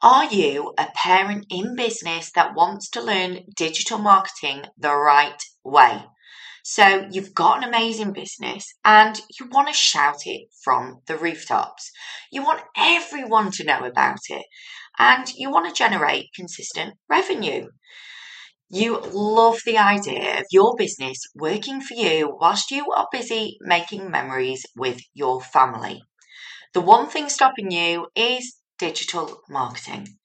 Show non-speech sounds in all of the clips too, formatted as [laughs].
Are you a parent in business that wants to learn digital marketing the right way? So you've got an amazing business and you want to shout it from the rooftops. You want everyone to know about it and you want to generate consistent revenue. You love the idea of your business working for you whilst you are busy making memories with your family. The one thing stopping you is digital marketing.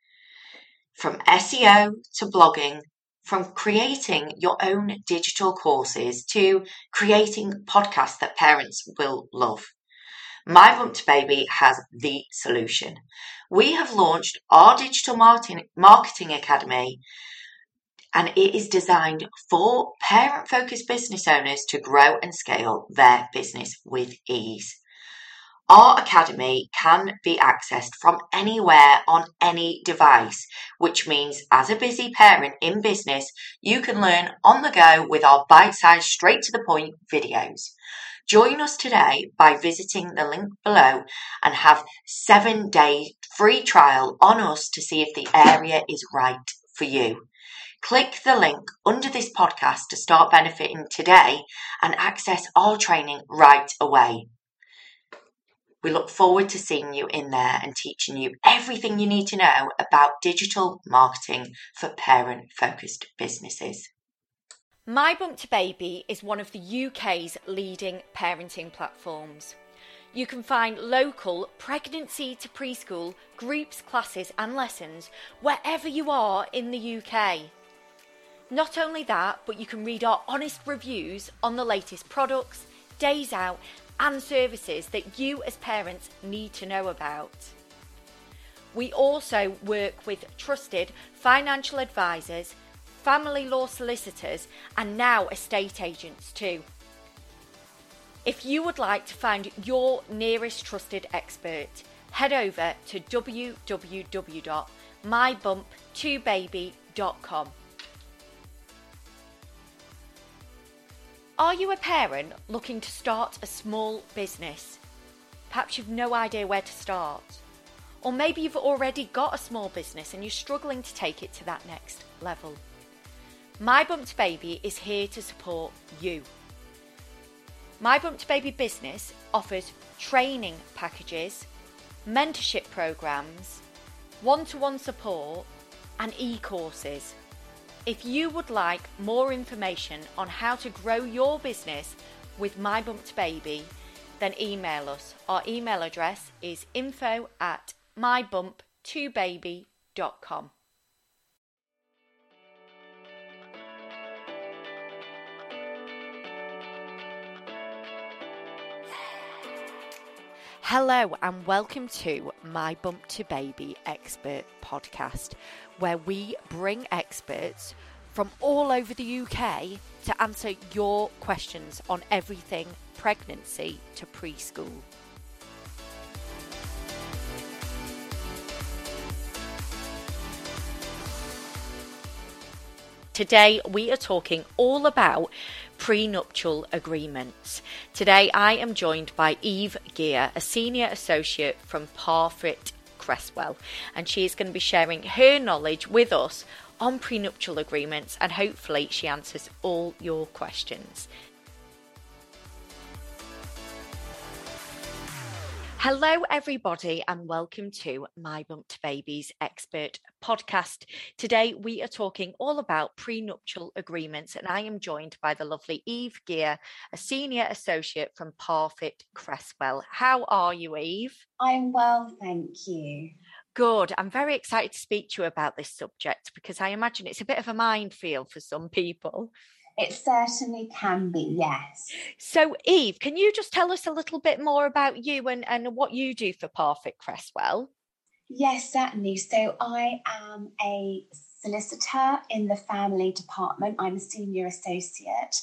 From SEO to blogging, from creating your own digital courses to creating podcasts that parents will love. My Bump to Baby has the solution. We have launched our digital marketing, marketing academy and it is designed for parent focused business owners to grow and scale their business with ease. Our Academy can be accessed from anywhere on any device, which means as a busy parent in business, you can learn on the go with our bite sized, straight to the point videos. Join us today by visiting the link below and have seven day free trial on us to see if the area is right for you. Click the link under this podcast to start benefiting today and access our training right away. We look forward to seeing you in there and teaching you everything you need to know about digital marketing for parent focused businesses. My Bump to Baby is one of the UK's leading parenting platforms. You can find local pregnancy to preschool groups, classes, and lessons wherever you are in the UK. Not only that, but you can read our honest reviews on the latest products, days out, and services that you as parents need to know about. We also work with trusted financial advisors, family law solicitors, and now estate agents too. If you would like to find your nearest trusted expert, head over to www.mybump2baby.com. Are you a parent looking to start a small business? Perhaps you've no idea where to start. Or maybe you've already got a small business and you're struggling to take it to that next level. My Bump to Baby is here to support you. My Bump to Baby business offers training packages, mentorship programs, one to one support, and e courses if you would like more information on how to grow your business with My Bump to Baby, then email us. Our email address is info at mybump2baby.com. Hello, and welcome to My Bump to Baby Expert Podcast, where we bring experts from all over the UK to answer your questions on everything pregnancy to preschool. Today, we are talking all about prenuptial agreements. Today, I am joined by Eve Geere, a senior associate from Parfitt Cresswell, and she is going to be sharing her knowledge with us on prenuptial agreements, and hopefully, she answers all your questions. Hello, everybody, and welcome to My Bump to Babies Expert podcast. Today, we are talking all about prenuptial agreements, and I am joined by the lovely Eve Geere, a senior associate from Parfitt Cresswell. How are you, Eve? I'm well, thank you. Good. I'm very excited to speak to you about this subject because I imagine it's a bit of a minefield for some people. It certainly can be, yes. So, Eve, can you just tell us a little bit more about you and, and what you do for Parfitt Cresswell? Yes, certainly. So, I am a solicitor in the family department. I'm a senior associate.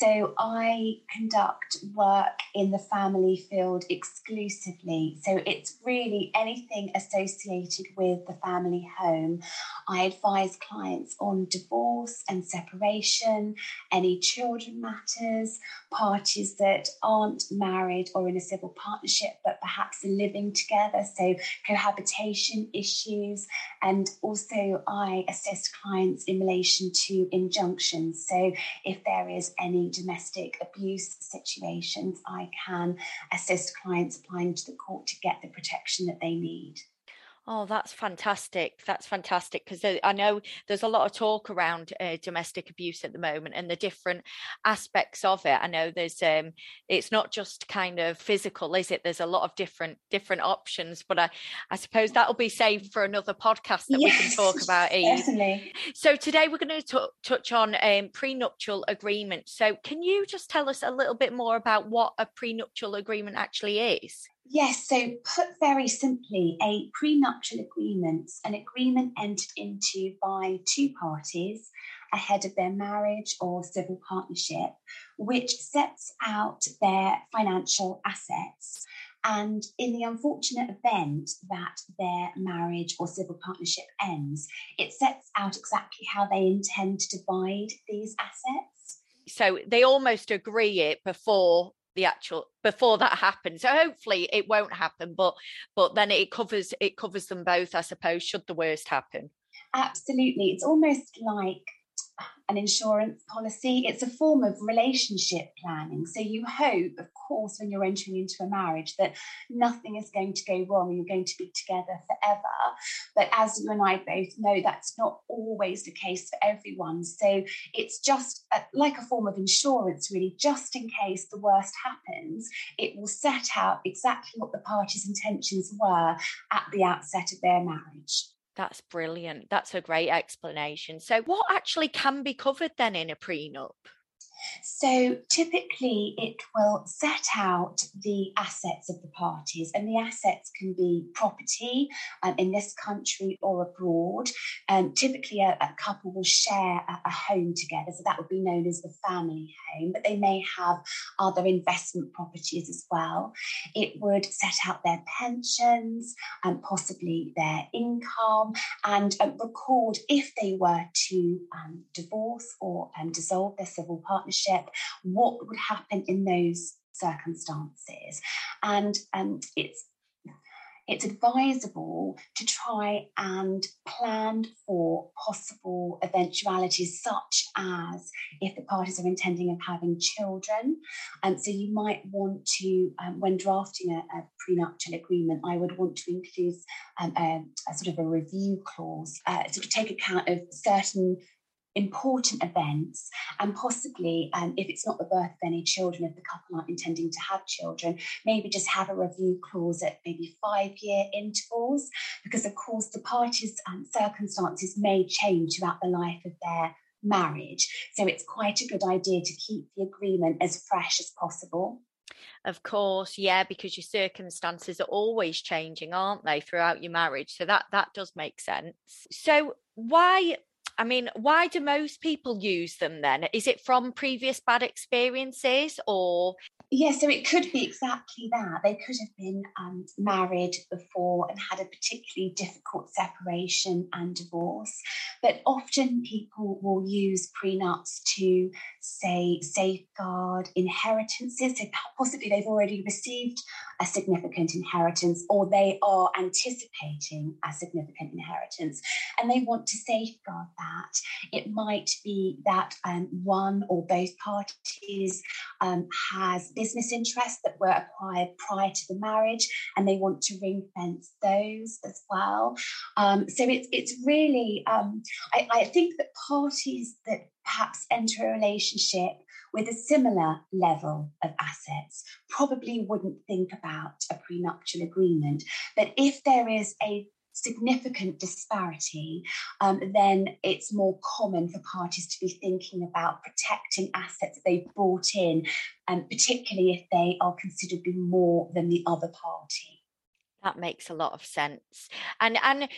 So I conduct work in the family field exclusively. So it's really anything associated with the family home. I advise clients on divorce and separation, any children matters, parties that aren't married or in a civil partnership but perhaps are living together. So cohabitation issues. And also, I assist clients in relation to injunctions. So if there is any domestic abuse situations, I can assist clients applying to the court to get the protection that they need. Oh, that's fantastic. That's fantastic because I know there's a lot of talk around uh, domestic abuse at the moment and the different aspects of it. I know there's um it's not just kind of physical, is it? There's a lot of different different options, but I I suppose that'll be saved for another podcast that yes, we can talk about. [laughs] Eve. So today we're going to t- touch on um, prenuptial agreement. So can you just tell us a little bit more about what a prenuptial agreement actually is? Yes, so put very simply, a prenuptial agreement, an agreement entered into by two parties ahead of their marriage or civil partnership, which sets out their financial assets. And in the unfortunate event that their marriage or civil partnership ends, it sets out exactly how they intend to divide these assets. So they almost agree it before the actual before that happens. So hopefully it won't happen but but then it covers it covers them both i suppose should the worst happen. Absolutely. It's almost like an insurance policy. It's a form of relationship planning. So you hope, of course, when you're entering into a marriage that nothing is going to go wrong you're going to be together forever. But as you and I both know, that's not always the case for everyone. So it's just a, like a form of insurance, really, just in case the worst happens, it will set out exactly what the parties' intentions were at the outset of their marriage. That's brilliant. That's a great explanation. So, what actually can be covered then in a prenup? So typically, it will set out the assets of the parties, and the assets can be property um, in this country or abroad. Um, typically, a, a, couple will share a, a, home together, so that would be known as the family home, but they may have other investment properties as well. It would set out their pensions and possibly their income and um, record if they were to um, divorce or um, dissolve their civil partnership partnership, what would happen in those circumstances. And um, it's it's advisable to try and plan for possible eventualities, such as if the parties are intending of having children. And um, so you might want to, um, when drafting a, a, prenuptial agreement, I would want to include um, a, a, sort of a review clause uh, to take account of certain important events and possibly um, if it's not the birth of any children if the couple aren't intending to have children maybe just have a review clause at maybe five year intervals because of course the parties and circumstances may change throughout the life of their marriage. So it's quite a good idea to keep the agreement as fresh as possible. Of course yeah because your circumstances are always changing aren't they throughout your marriage? So that that does make sense. So why I mean, why do most people use them then? Is it from previous bad experiences or yeah, so it could be exactly that. They could have been um, married before and had a particularly difficult separation and divorce. But often people will use prenups to, say, safeguard inheritances. So possibly they've already received a significant inheritance or they are anticipating a significant inheritance and they want to safeguard that. It might be that um, one or both parties um, has business interests that were acquired prior to the marriage, and they want to ring fence those as well. Um, so it's it's really um, I, I think that parties that perhaps enter a relationship with a similar level of assets probably wouldn't think about a prenuptial agreement. But if there is a significant disparity, um, then it's more common for parties to be thinking about protecting assets that they've brought in, um, particularly if they are considerably more than the other party. That makes a lot of sense. And and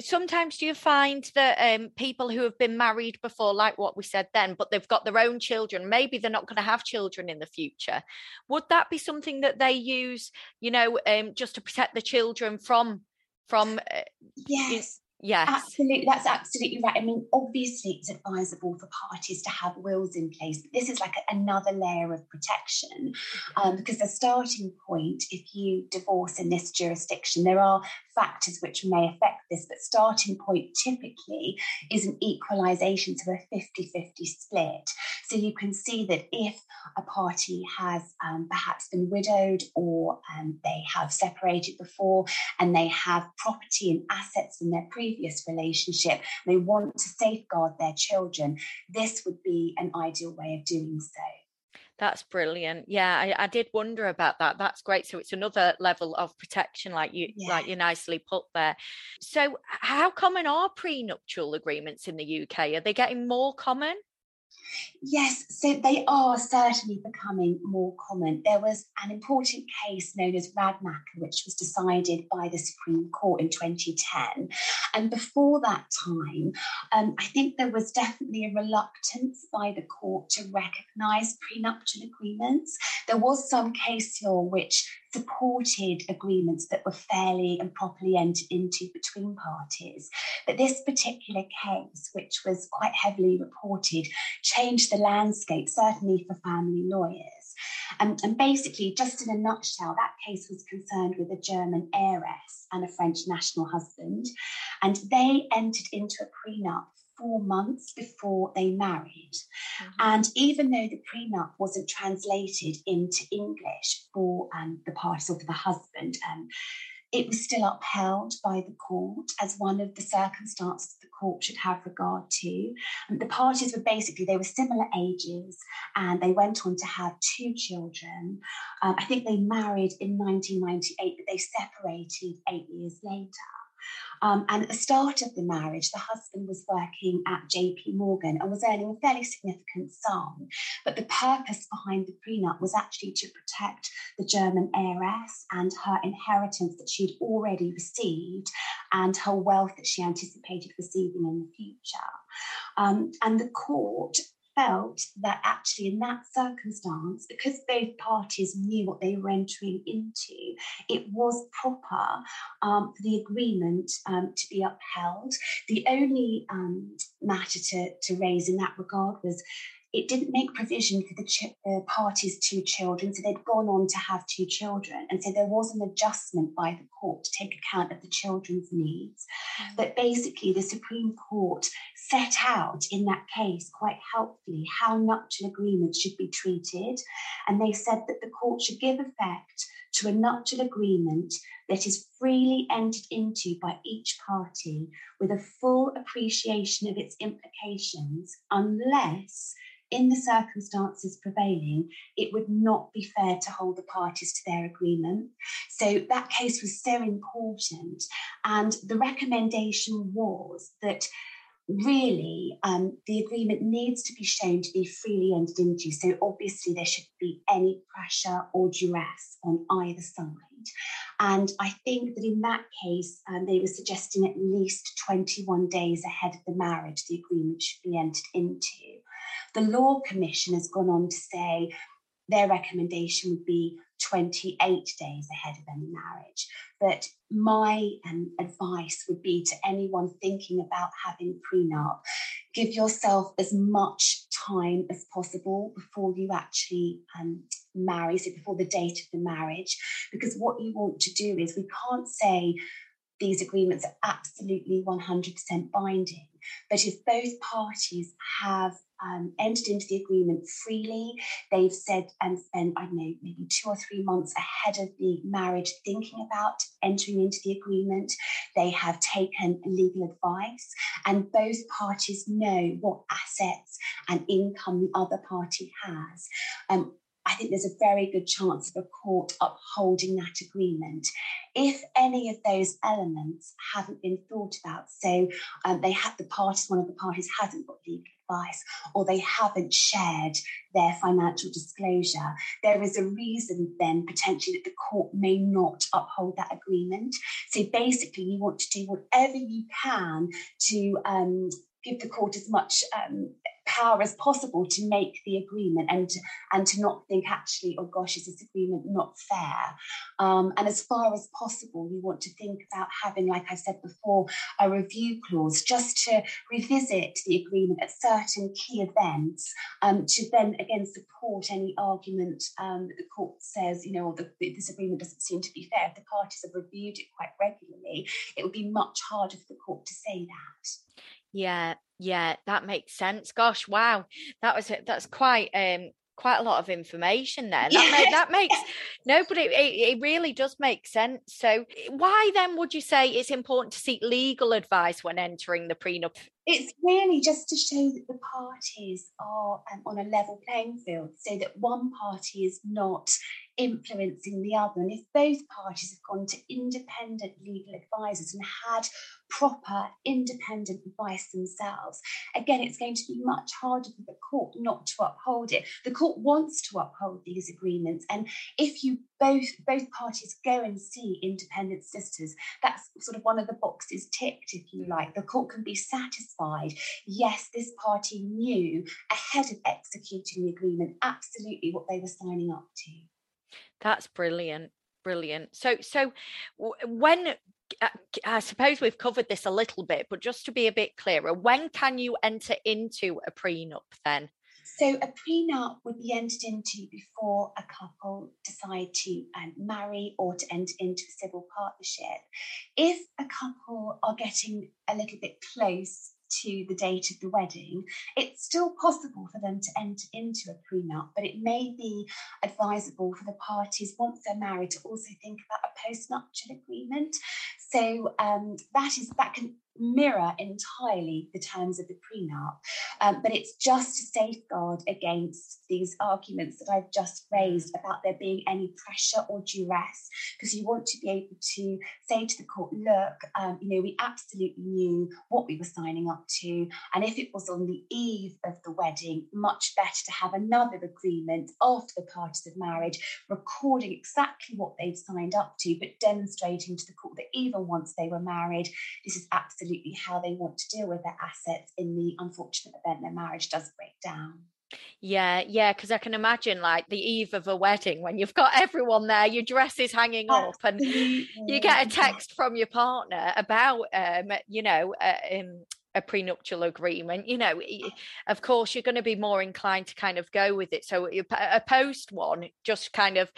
sometimes do you find that um, people who have been married before, like what we said then, but they've got their own children, maybe they're not going to have children in the future. Would that be something that they use, you know, um, just to protect the children from from? Uh, yes. Yes. Absolutely. That's absolutely right. I mean, obviously, it's advisable for parties to have wills in place, but this is like a, another layer of protection um, because the starting point, if you divorce in this jurisdiction, there are factors which may affect this, but starting point typically is an equalisation, to a 50 50 split. So you can see that if a party has um, perhaps been widowed or um, they have separated before and they have property and assets in their previous relationship, they want to safeguard their children, this would be an ideal way of doing so. That's brilliant. Yeah, I, I, did wonder about that. That's great. So it's another level of protection, like you yeah. like you nicely put there. So how common are prenuptial agreements in the UK? Are they getting more common? Yes, so they are certainly becoming more common. There was an important case known as Radmacher, which was decided by the Supreme Court in 2010. And before that time, um, I think there was definitely a reluctance by the court to recognise prenuptial agreements. There was some case law which supported agreements that were fairly and properly entered into between parties. But this particular case, which was quite heavily reported, changed the landscape, certainly for family lawyers. And, and basically, just in a nutshell, that case was concerned with a German heiress and a French national husband. And they entered into a prenup four months before they married. Mm-hmm. And even though the prenup wasn't translated into English for um, the parties or for the husband, um, it was still upheld by the court as one of the circumstances the court should have regard to. Um, the parties were basically, they were similar ages and they went on to have two children. Um, I think they married in 1998, but they separated eight years later. Um, and at the start of the marriage, the husband was working at JP Morgan and was earning a fairly significant sum. But the purpose behind the prenup was actually to protect the German heiress and her inheritance that she'd already received and her wealth that she anticipated receiving in the future. Um, and the court felt that actually in that circumstance, because both parties knew what they were entering into, it was proper um, for the agreement um, to be upheld. The only um, matter to, to raise in that regard was it didn't make provision for the ch- uh, parties' two children, so they'd gone on to have two children. And so there was an adjustment by the court to take account of the children's needs. Mm. But basically, the Supreme Court set out in that case quite helpfully how nuptial agreements should be treated. And they said that the court should give effect to a nuptial agreement that is freely entered into by each party with a full appreciation of its implications, unless in the circumstances prevailing, it would not be fair to hold the parties to their agreement. So that case was so important. And the recommendation was that really um, the agreement needs to be shown to be freely entered into. So obviously there should be any pressure or duress on either side. And I think that in that case, um, they were suggesting at least 21 days ahead of the marriage, the agreement should be entered into. The Law Commission has gone on to say their recommendation would be 28 days ahead of any marriage. But my um, advice would be to anyone thinking about having prenup, give yourself as much time as possible before you actually um, marry, so before the date of the marriage, because what you want to do is we can't say these agreements are absolutely 100% binding. But if both parties have um, entered into the agreement freely. They've said and spent, I don't know, maybe two or three months ahead of the marriage thinking about entering into the agreement. They have taken legal advice, and both parties know what assets and income the other party has. Um, I think there's a very good chance of a court upholding that agreement. If any of those elements haven't been thought about, so um, they have the parties, one of the parties hasn't got legal advice or they haven't shared their financial disclosure, there is a reason then potentially that the court may not uphold that agreement. So basically, you want to do whatever you can to um, give the court as much um, power as possible to make the agreement and and to not think actually oh gosh is this agreement not fair? Um, and as far as possible you want to think about having like i said before a review clause just to revisit the agreement at certain key events um, to then again support any argument um, that the court says you know the, this agreement doesn't seem to be fair. If the parties have reviewed it quite regularly it would be much harder for the court to say that yeah, yeah, that makes sense. Gosh, wow, that was that's quite um quite a lot of information there. That, yeah. that [laughs] makes no, but it, it, it really does make sense. So, why then would you say it's important to seek legal advice when entering the prenup? It's really just to show that the parties are um, on a level playing field, so that one party is not influencing the other. And if both parties have gone to independent legal advisors and had proper independent advice themselves, again, it's going to be much harder for the court not to uphold it. The court wants to uphold these agreements. And if you both both parties go and see independent solicitors, that's sort of one of the boxes ticked, if you like. The court can be satisfied. Yes, this party knew ahead of executing the agreement absolutely what they were signing up to. That's brilliant. Brilliant. So, so when uh, I suppose we've covered this a little bit, but just to be a bit clearer, when can you enter into a prenup then? So, a prenup would be entered into before a couple decide to um, marry or to enter into a civil partnership. If a couple are getting a little bit close to the date of the wedding, it's still possible for them to enter into a prenup, but it may be advisable for the parties, once they're married, to also think about a postnuptial agreement. So um, that is that can mirror entirely the terms of the prenup, um, but it's just to safeguard against these arguments that I've just raised about there being any pressure or duress, because you want to be able to say to the court, look, um, you know, we absolutely knew what we were signing up to, and if it was on the eve of the wedding, much better to have another agreement after the parties of marriage, recording exactly what they've signed up to, but demonstrating to the court that even once they were married, this is absolutely absolutely how they want to deal with their assets in the unfortunate event their marriage does break down. Yeah, yeah, because I can imagine like the eve of a wedding when you've got everyone there, your dress is hanging up, and you get a text from your partner about, um, you know, uh, um, a prenuptial agreement. You know, of course, you're going to be more inclined to kind of go with it. So a post one just kind of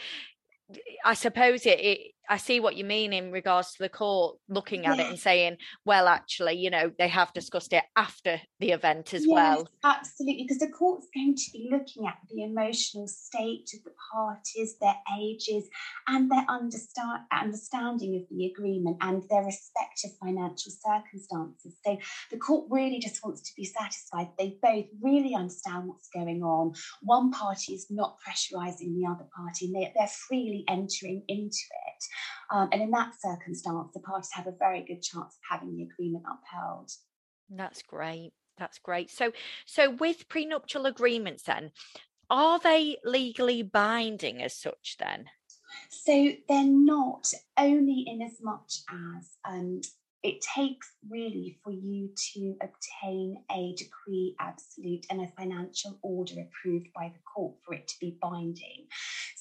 I suppose it, it, I see what you mean in regards to the court looking at yes. it and saying, well, actually, you know, they have discussed it after the event as yes, well. Absolutely, because the court's going to be looking at the emotional state of the parties, their ages, and their understand, understanding of the agreement and their respective financial circumstances. So the court really just wants to be satisfied they both really understand what's going on. One party is not pressurizing the other party, and they, they're freely entering into it. Um, and in that circumstance, the parties have a very good chance of having the agreement upheld. That's great. That's great. So, so with prenuptial agreements, then, are they legally binding as such? Then, so they're not only in as much as um, it takes really for you to obtain a decree absolute and a financial order approved by the court for it to be binding.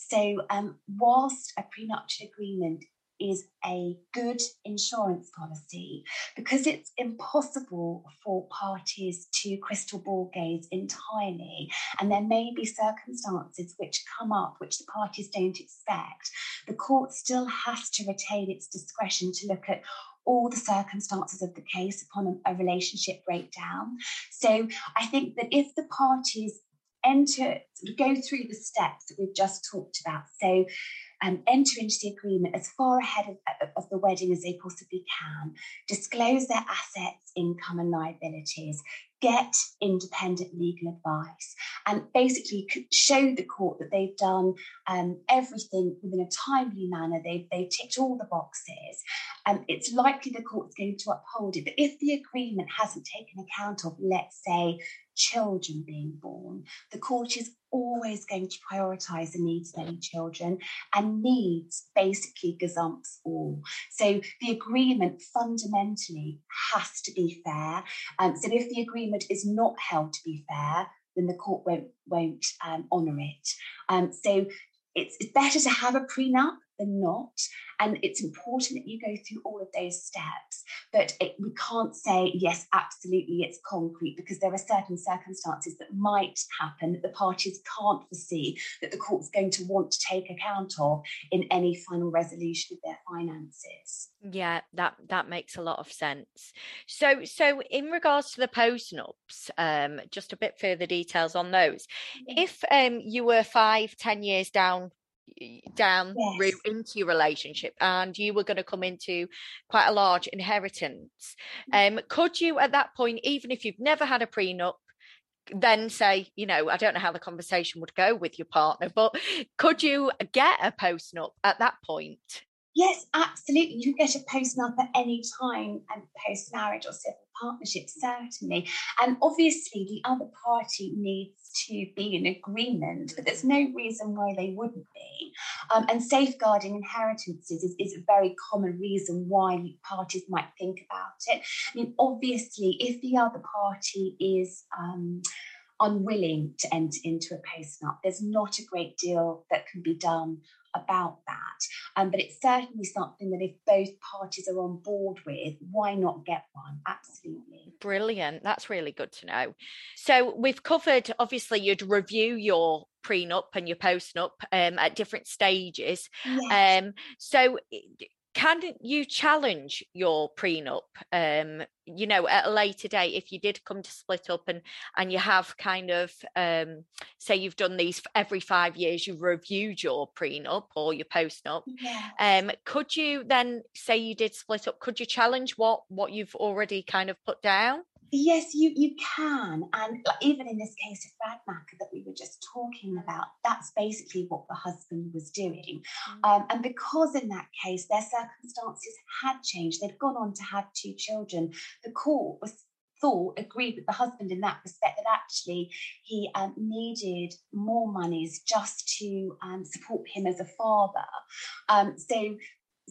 So, um, whilst a prenuptial agreement is a good insurance policy because it's impossible for parties to crystal ball gaze entirely. And there may be circumstances which come up which the parties don't expect. The court still has to retain its discretion to look at all the circumstances of the case upon a, a relationship breakdown. So I think that if the parties enter, sort of go through the steps that we've just talked about, so um, enter into the agreement as far ahead of, of the wedding as they possibly can, disclose their assets, income, and liabilities, get independent legal advice, and basically show the court that they've done um, everything within a timely manner. They've, they've ticked all the boxes. Um, it's likely the court's going to uphold it. But if the agreement hasn't taken account of, let's say, children being born, the court is always going to prioritise the needs of any children, and needs basically gazumps all. So the agreement fundamentally has to be fair. Um, so if the agreement is not held to be fair, then the court won't won't um, honour it. Um, so it's, it's better to have a prenup than not. And it's important that you go through all of those steps. But it, we can't say, yes, absolutely, it's concrete, because there are certain circumstances that might happen that the parties can't foresee, that the court's going to want to take account of in any final resolution of their finances. Yeah, that that makes a lot of sense. So, so in regards to the post nups, um, just a bit further details on those. Mm-hmm. If um, you were five, ten years down down yes. route into your relationship and you were going to come into quite a large inheritance mm. um could you at that point even if you've never had a prenup then say you know i don't know how the conversation would go with your partner but could you get a postnup at that point Yes, absolutely. You can get a postnup at any time and post marriage or civil partnership, certainly. And obviously, the other party needs to be in agreement, but there's no reason why they wouldn't be. Um, and safeguarding inheritances is, is a very common reason why parties might think about it. I mean, obviously, if the other party is um, unwilling to enter into a postnup, there's not a great deal that can be done about that. Um, but it's certainly something that if both parties are on board with, why not get one? Absolutely. Brilliant. That's really good to know. So we've covered, obviously, you'd review your prenup and your postnup um, at different stages. Yes. Um, so can you challenge your prenup um you know at a later date if you did come to split up and and you have kind of um say you've done these every five years you've reviewed your prenup or your postnup yes. um could you then say you did split up could you challenge what what you've already kind of put down Yes, you you can, and even in this case of Radmacher that we were just talking about, that's basically what the husband was doing. Mm-hmm. Um, and because in that case their circumstances had changed, they'd gone on to have two children. The court was thought agreed with the husband in that respect that actually he um, needed more monies just to um, support him as a father. Um, so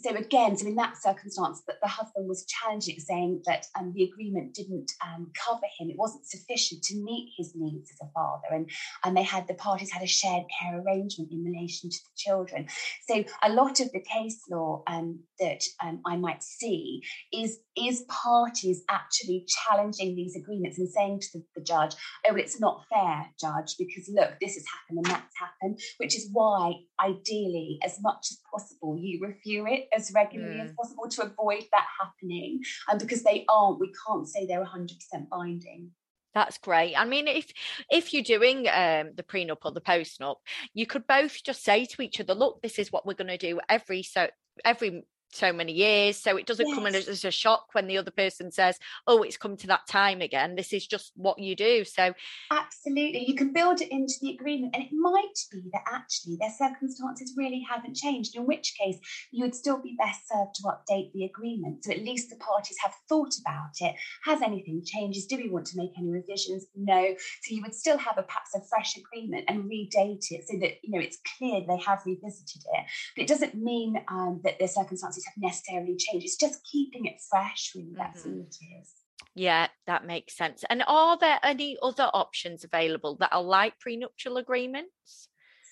so again, so in that circumstance, that the husband was challenging, saying that um, the agreement didn't um, cover him; it wasn't sufficient to meet his needs as a father, and and they had the parties had a shared care arrangement in relation to the children. So a lot of the case law um, that um, I might see is is parties actually challenging these agreements and saying to the, the judge, "Oh, it's not fair, judge, because look, this has happened and that's happened," which is why ideally, as much as possible, you review it as regularly mm. as possible to avoid that happening. And because they aren't, we can't say they're 100% binding. That's great. I mean, if if you're doing um, the prenup or the postnup, you could both just say to each other, "Look, this is what we're going to do every so every so many years so it doesn't yes. come in as a shock when the other person says oh it's come to that time again this is just what you do. So absolutely you can build it into the agreement and it might be that actually their circumstances really haven't changed in which case you would still be best served to update the agreement so at least the parties have thought about it. Has anything changed? do we want to make any revisions? No. So you would still have a perhaps a fresh agreement and redate it so that you know it's clear they have revisited it. But it doesn't mean um, that their circumstances have necessarily changed. It's just keeping it fresh, really. That's mm-hmm. all it is. Yeah, that makes sense. And are there any other options available that are like prenuptial agreements?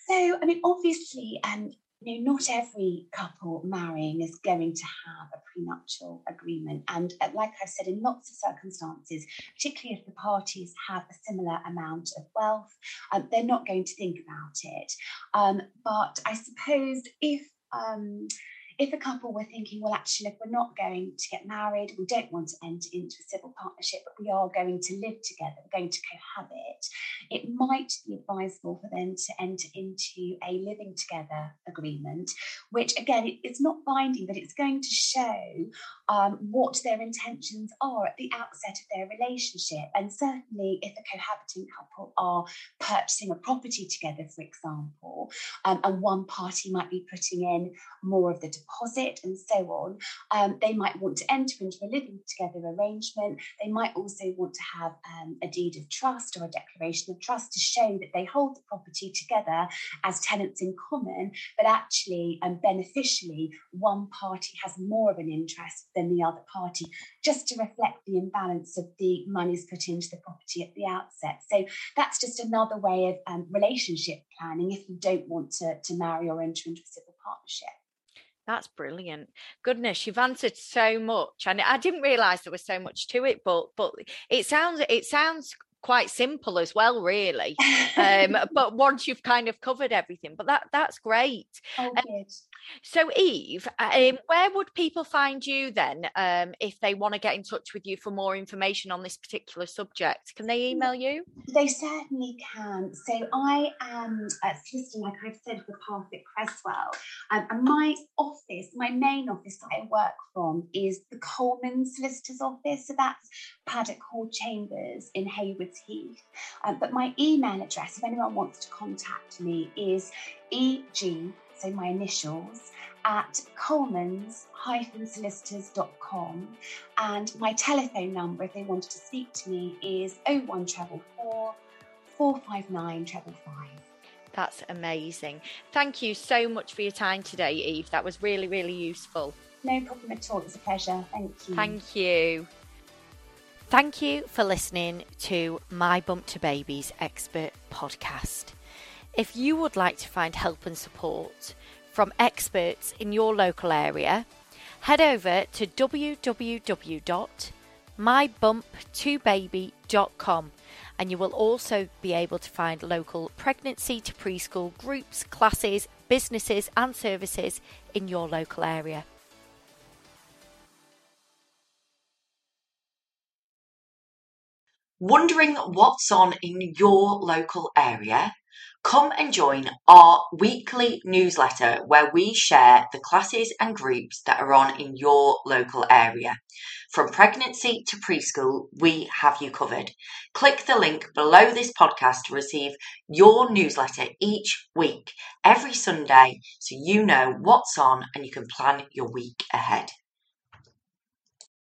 So, I mean, obviously, um, you know, not every couple marrying is going to have a prenuptial agreement. And uh, like I've said, in lots of circumstances, particularly if the parties have a similar amount of wealth, um, they're not going to think about it. Um, but I suppose if um, if a couple were thinking, well, actually, if we're not going to get married, we don't want to enter into a civil partnership, but we are going to live together, we're going to cohabit, it might be advisable for them to enter into a living together agreement, which again, it's not binding, but it's going to show um, what their intentions are at the outset of their relationship. And certainly, if a cohabiting couple are purchasing a property together, for example, um, and one party might be putting in more of the deposit and so on. Um, they might want to enter into a living together arrangement. They might also want to have um, a deed of trust or a declaration of trust to show that they hold the property together as tenants in common, but actually and um, beneficially, one party has more of an interest than the other party, just to reflect the imbalance of the monies put into the property at the outset. So that's just another way of um, relationship planning if you don't want to, to marry or enter into a civil partnership. That's brilliant. Goodness, you've answered so much, and I didn't realise there was so much to it. But but it sounds it sounds quite simple as well, really. Um, [laughs] but once you've kind of covered everything, but that that's great. Oh, um, so, Eve, um, where would people find you then um, if they want to get in touch with you for more information on this particular subject? Can they email you? They certainly can. So, I am a solicitor, like I've said, for Parfitt Cresswell. Um, and my office, my main office that I work from, is the Coleman Solicitors Office. So, that's Paddock Hall Chambers in Haywards Heath. Um, but my email address, if anyone wants to contact me, is eg so my initials, at colemans-solicitors.com. And my telephone number, if they wanted to speak to me, is 01344 459 That's amazing. Thank you so much for your time today, Eve. That was really, really useful. No problem at all. It's a pleasure. Thank you. Thank you. Thank you for listening to My Bump to Babies Expert Podcast. If you would like to find help and support from experts in your local area, head over to www.mybump2baby.com and you will also be able to find local pregnancy to preschool groups, classes, businesses, and services in your local area. Wondering what's on in your local area? Come and join our weekly newsletter where we share the classes and groups that are on in your local area. From pregnancy to preschool, we have you covered. Click the link below this podcast to receive your newsletter each week, every Sunday, so you know what's on and you can plan your week ahead.